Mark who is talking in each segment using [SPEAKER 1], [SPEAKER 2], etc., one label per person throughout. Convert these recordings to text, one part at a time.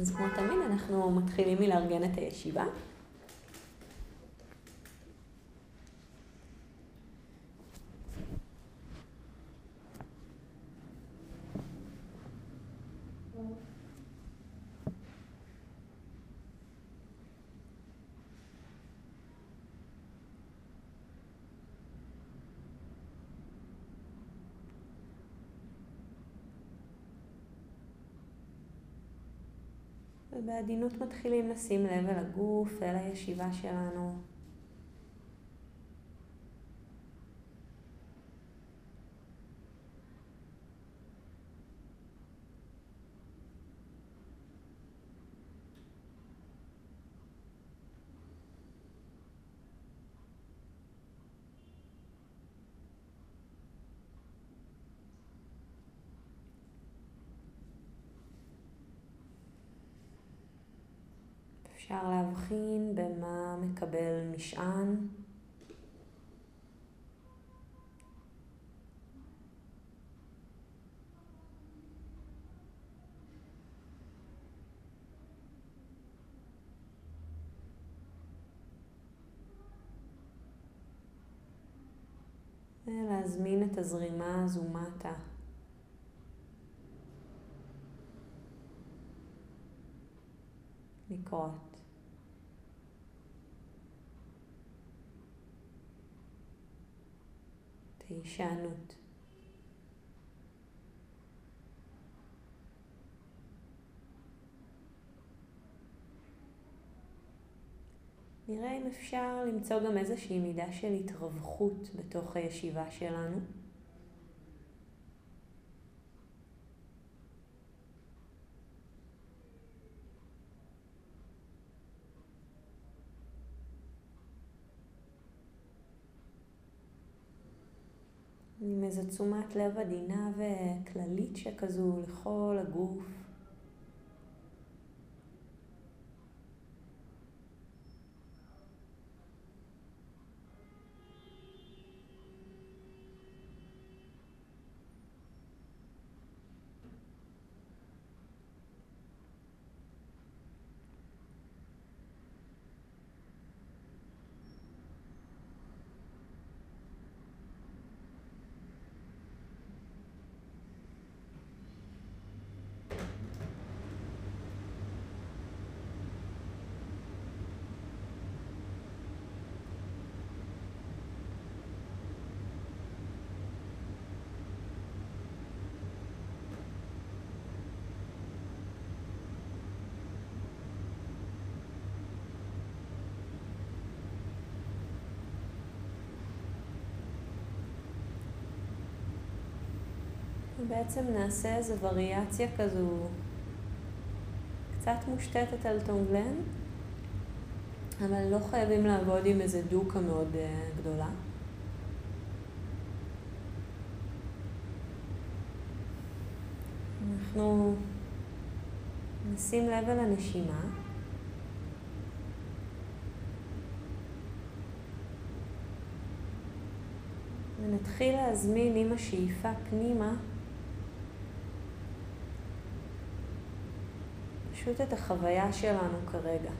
[SPEAKER 1] אז כמו תמיד אנחנו מתחילים מלארגן את הישיבה. ובעדינות מתחילים לשים לב אל הגוף, אל הישיבה שלנו. אפשר להבחין במה מקבל משען. ולהזמין את הזרימה הזו מטה. לקרות. הישענות. נראה אם אפשר למצוא גם איזושהי מידה של התרווחות בתוך הישיבה שלנו. עם איזו תשומת לב עדינה וכללית שכזו לכל הגוף. בעצם נעשה איזו וריאציה כזו קצת מושתתת על טונגלן, אבל לא חייבים לעבוד עם איזה דוקה מאוד אה, גדולה. אנחנו נשים לב אל הנשימה. ונתחיל להזמין עם השאיפה פנימה פשוט את החוויה שלנו כרגע.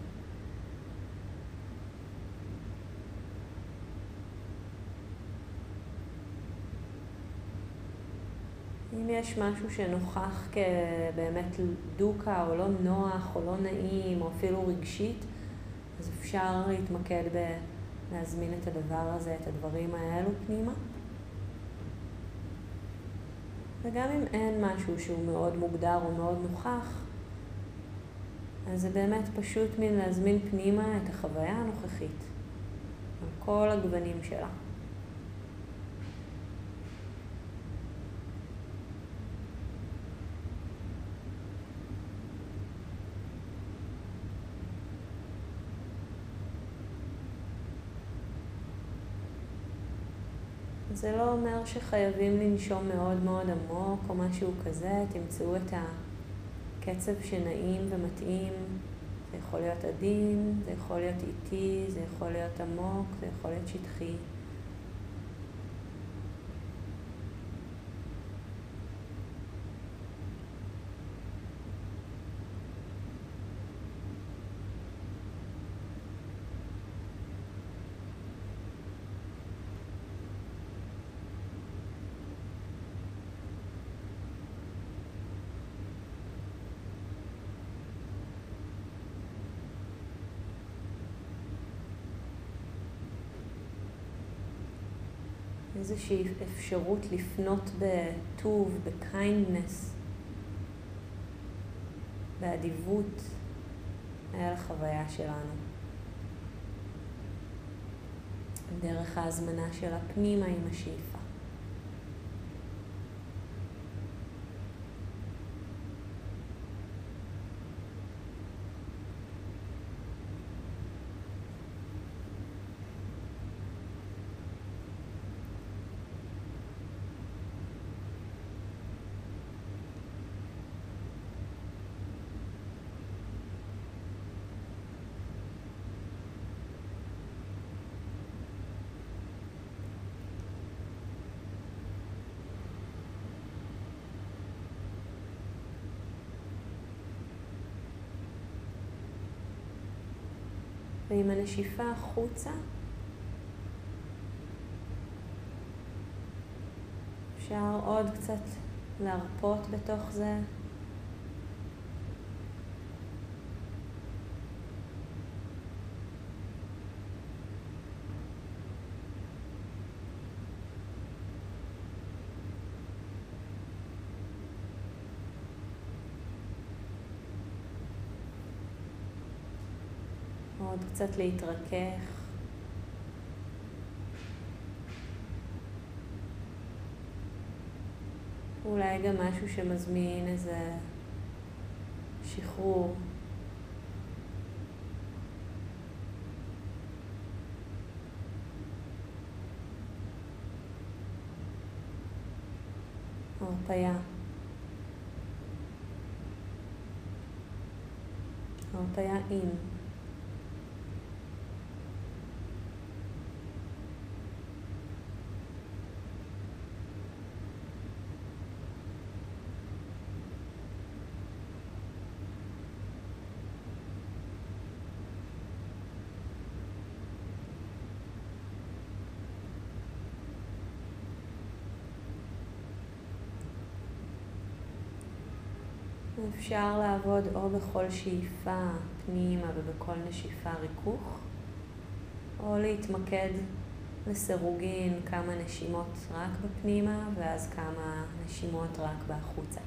[SPEAKER 1] אם יש משהו שנוכח כבאמת דוקה או לא נוח או לא נעים או אפילו רגשית, אז אפשר להתמקד בלהזמין את הדבר הזה, את הדברים האלו פנימה. וגם אם אין משהו שהוא מאוד מוגדר או מאוד נוכח, אז זה באמת פשוט מין להזמין פנימה את החוויה הנוכחית, על כל הגוונים שלה. זה לא אומר שחייבים לנשום מאוד מאוד עמוק או משהו כזה, תמצאו את ה... קצב שנעים ומתאים, זה יכול להיות עדין, זה יכול להיות איטי, זה יכול להיות עמוק, זה יכול להיות שטחי. איזושהי אפשרות לפנות בטוב, ב kindness, באדיבות, אל החוויה שלנו. דרך ההזמנה של הפנימה עם השאיפה. ועם הנשיפה החוצה אפשר עוד קצת להרפות בתוך זה. עוד קצת להתרכך. אולי גם משהו שמזמין איזה שחרור. הרפאיה. הרפאיה עם. אפשר לעבוד או בכל שאיפה פנימה ובכל נשיפה ריכוך, או להתמקד לסירוגין כמה נשימות רק בפנימה ואז כמה נשימות רק בחוצה.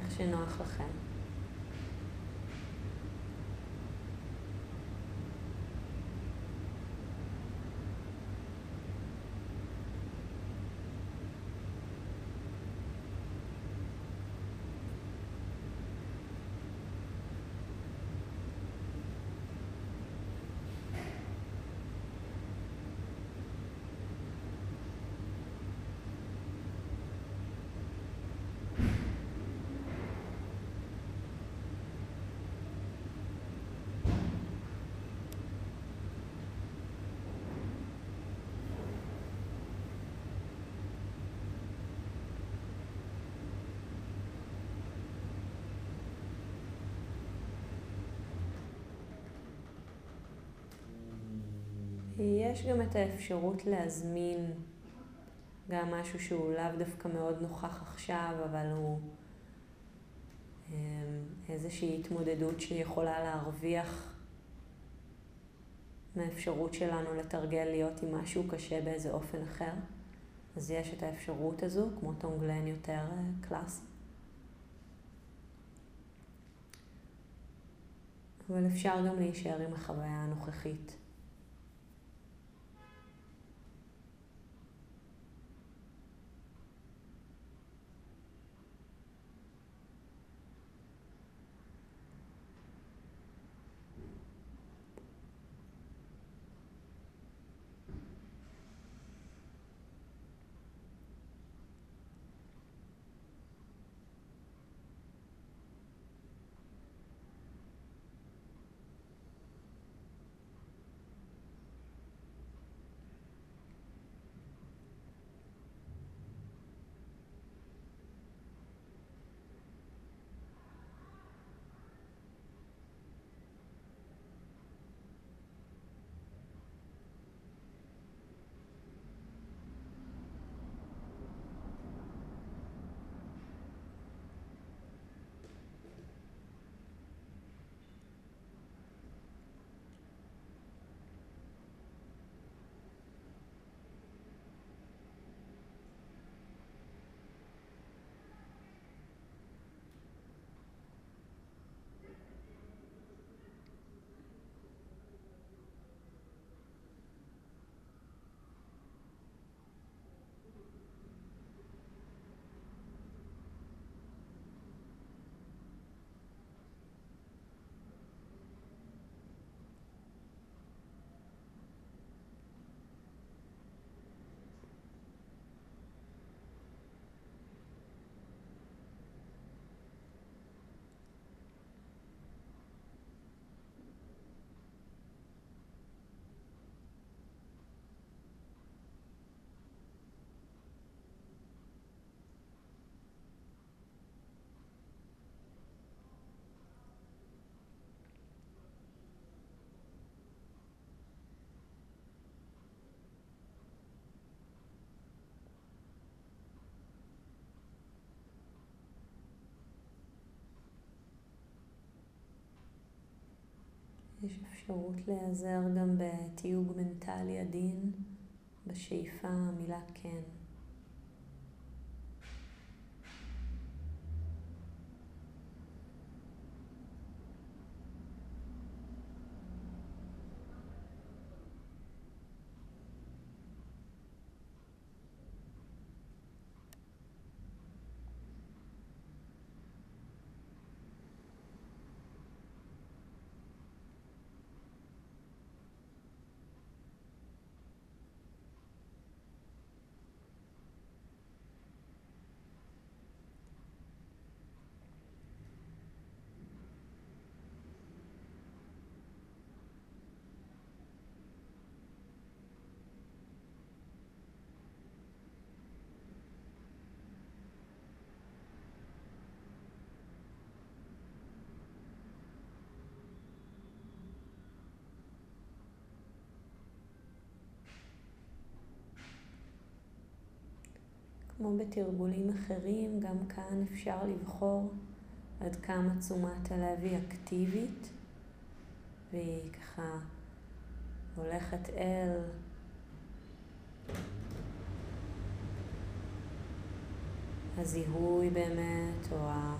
[SPEAKER 1] איך שנוח לכם. יש גם את האפשרות להזמין גם משהו שהוא לאו דווקא מאוד נוכח עכשיו, אבל הוא אמ, איזושהי התמודדות שיכולה להרוויח מהאפשרות שלנו לתרגל להיות עם משהו קשה באיזה אופן אחר. אז יש את האפשרות הזו, כמו טונגלן יותר אה, קלאסי. אבל אפשר גם להישאר עם החוויה הנוכחית. אפשרות להיעזר גם בתיוג מנטלי עדין, בשאיפה המילה כן. כמו בתרגולים אחרים, גם כאן אפשר לבחור עד כמה תשומת הלב היא אקטיבית, והיא ככה הולכת אל הזיהוי באמת, או ה...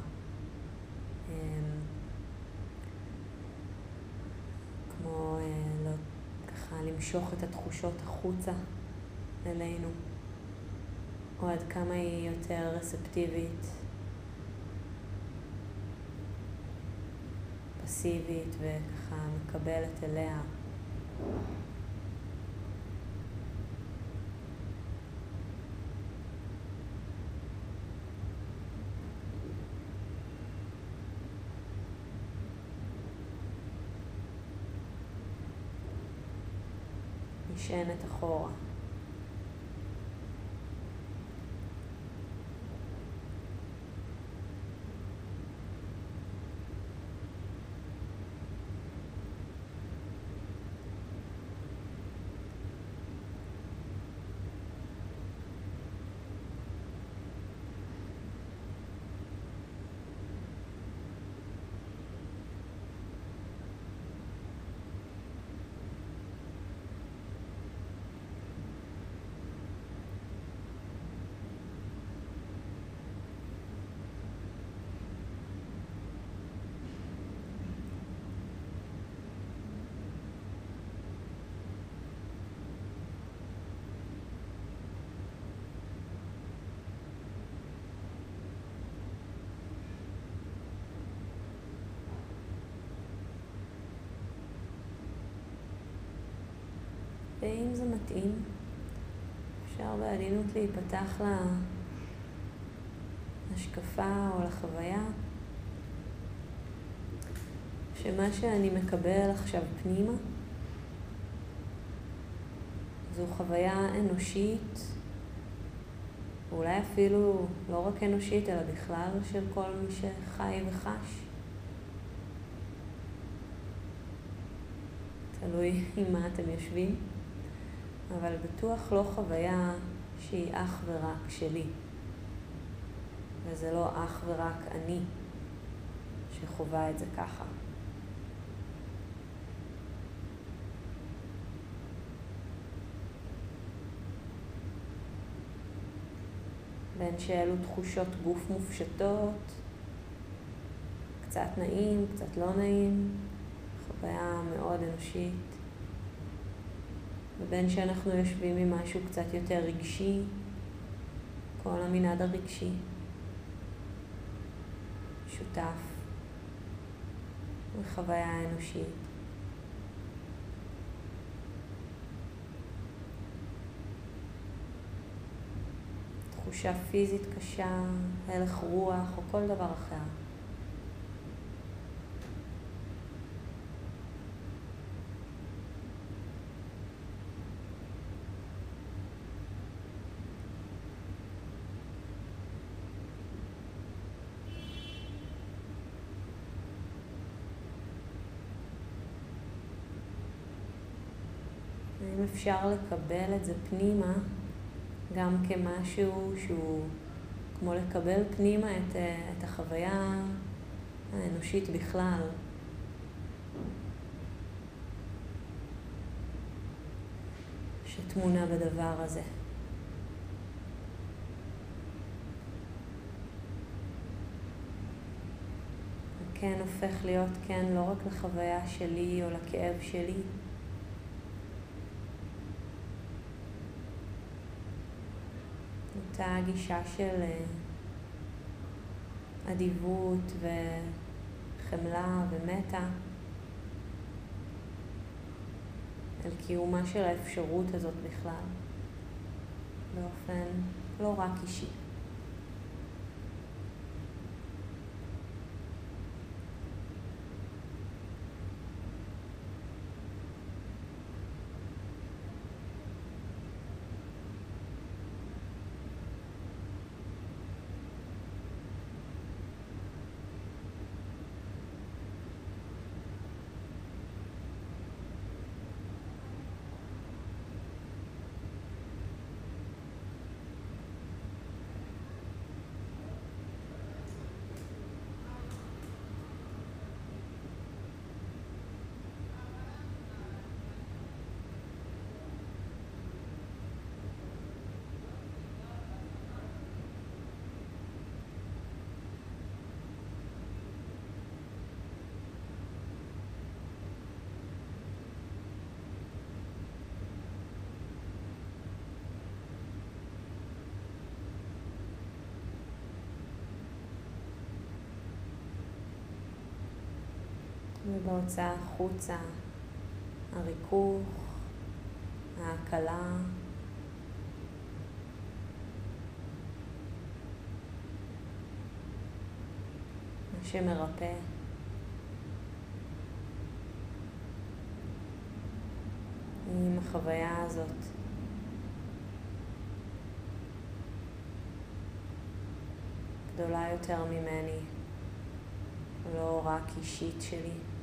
[SPEAKER 1] אמ, כמו אה, לא, ככה למשוך את התחושות החוצה אלינו. או עד כמה היא יותר רספטיבית, פסיבית וככה מקבלת אליה. נשענת אחורה. ואם זה מתאים, אפשר בעדינות להיפתח להשקפה או לחוויה שמה שאני מקבל עכשיו פנימה זו חוויה אנושית, אולי אפילו לא רק אנושית, אלא בכלל של כל מי שחי וחש. תלוי עם מה אתם יושבים. אבל בטוח לא חוויה שהיא אך ורק שלי. וזה לא אך ורק אני שחווה את זה ככה. בין שאלו תחושות גוף מופשטות, קצת נעים, קצת לא נעים, חוויה מאוד אנושית. ובין שאנחנו יושבים עם משהו קצת יותר רגשי, כל המנעד הרגשי, שותף בחוויה האנושית. תחושה פיזית קשה, הלך רוח או כל דבר אחר. אפשר לקבל את זה פנימה גם כמשהו שהוא כמו לקבל פנימה את, אה, את החוויה האנושית בכלל. שתמונה בדבר הזה. כן הופך להיות כן לא רק לחוויה שלי או לכאב שלי, אותה גישה של אה, אדיבות וחמלה ומטה אל קיומה של האפשרות הזאת בכלל, באופן לא רק אישי. ובהוצאה החוצה, הריכוך, ההקלה. מה שמרפא. עם החוויה הזאת. גדולה יותר ממני, לא רק אישית שלי.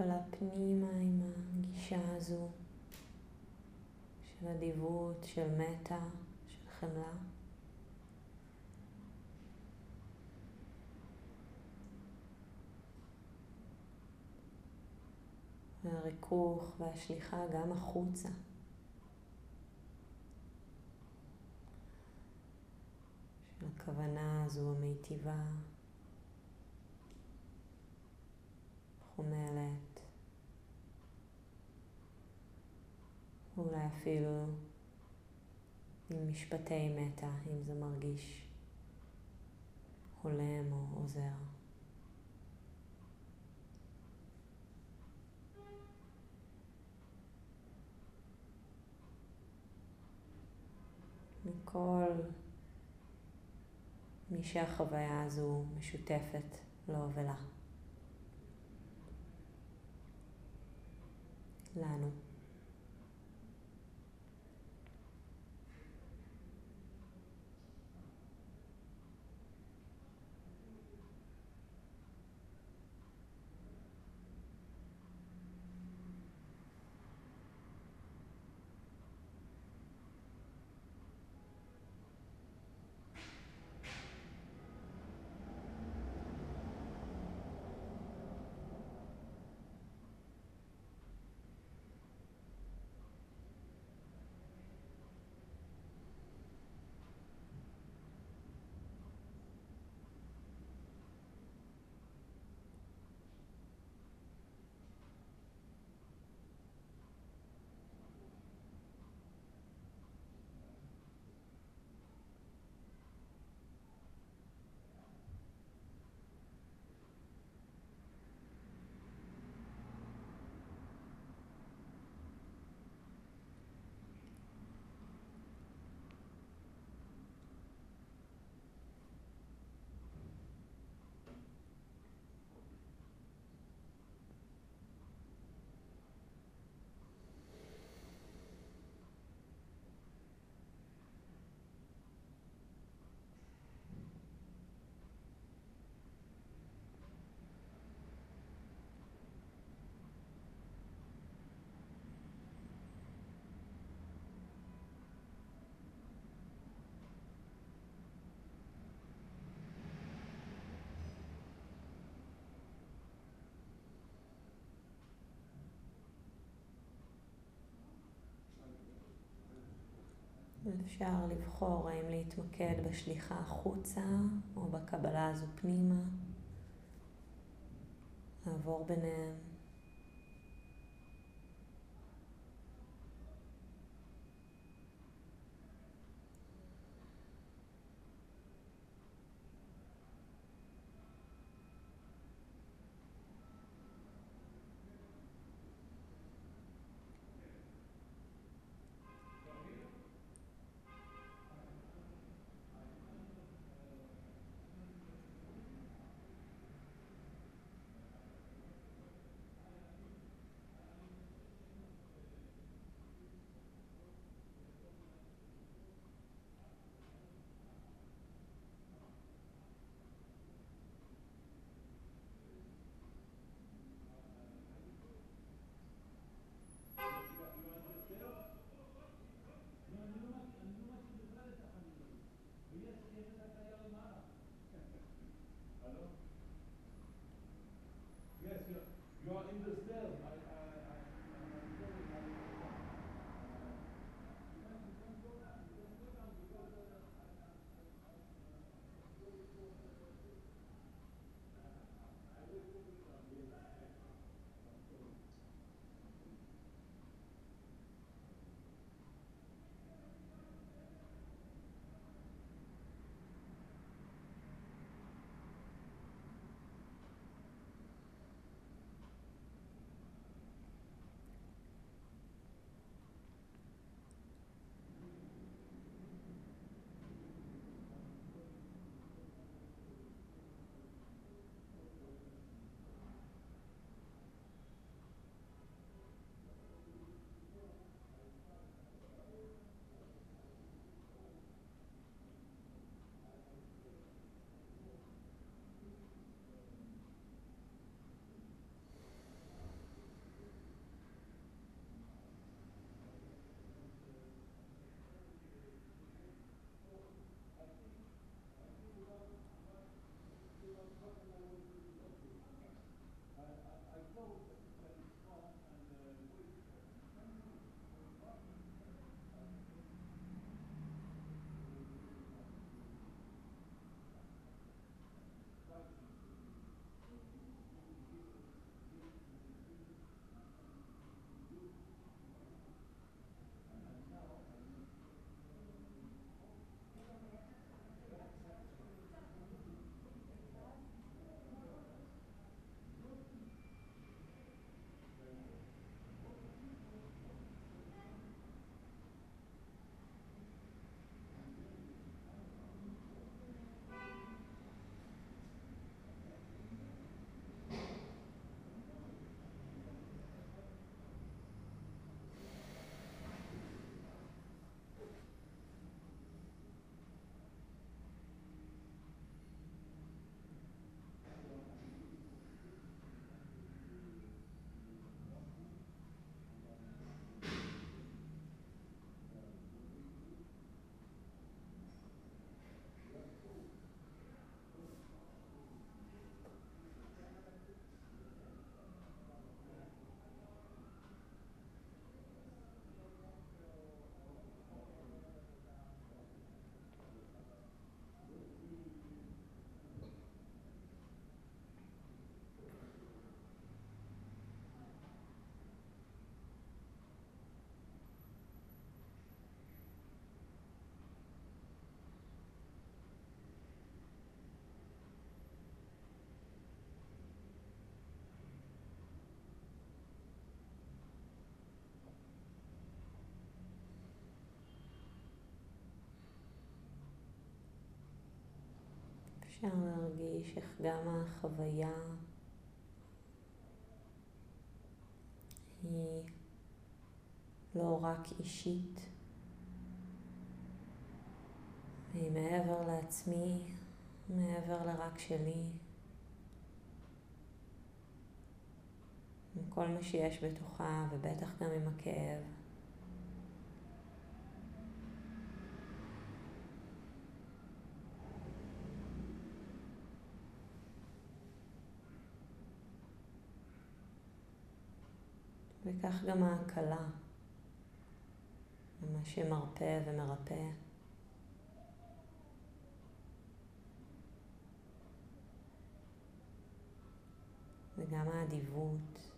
[SPEAKER 1] קבלה פנימה עם הגישה הזו של אדיבות, של מטה, של חמלה. והריכוך והשליחה גם החוצה. של הכוונה הזו המיטיבה, חומלת, אולי אפילו עם משפטי מטה, אם זה מרגיש הולם או עוזר. מכל מי שהחוויה הזו משותפת לו ולה. לנו. אפשר לבחור האם להתמקד בשליחה החוצה או בקבלה הזו פנימה, לעבור ביניהם. אפשר להרגיש איך גם החוויה היא לא רק אישית, היא מעבר לעצמי, מעבר לרק שלי. עם כל מה שיש בתוכה, ובטח גם עם הכאב. וכך גם ההקלה, מה שמרפא ומרפא. וגם האדיבות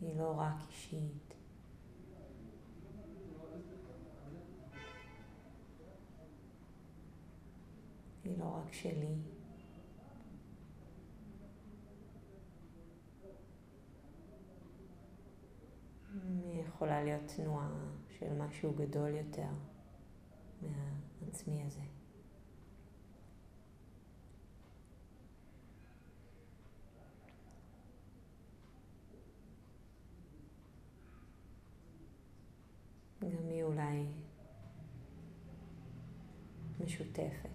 [SPEAKER 1] היא לא רק אישית. היא לא רק שלי. היא יכולה להיות תנועה של משהו גדול יותר מהעצמי הזה. גם היא אולי משותפת.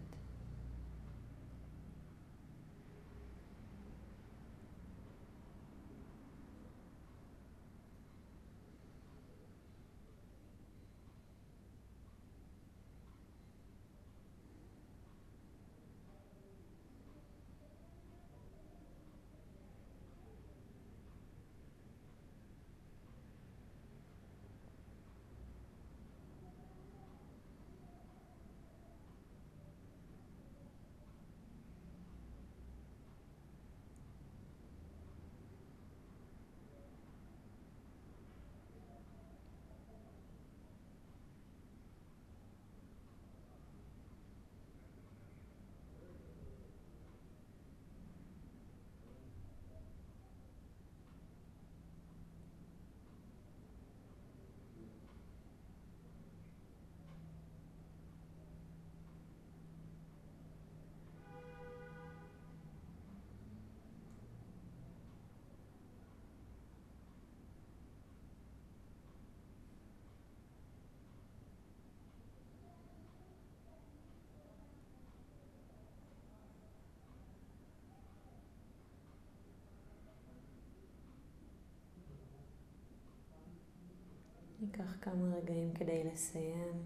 [SPEAKER 1] ניקח כמה רגעים כדי לסיים.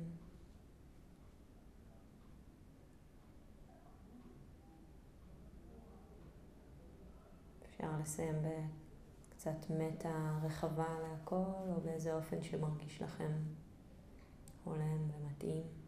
[SPEAKER 1] אפשר לסיים בקצת מטה רחבה להכל, או באיזה אופן שמרגיש לכם הולם ומתאים.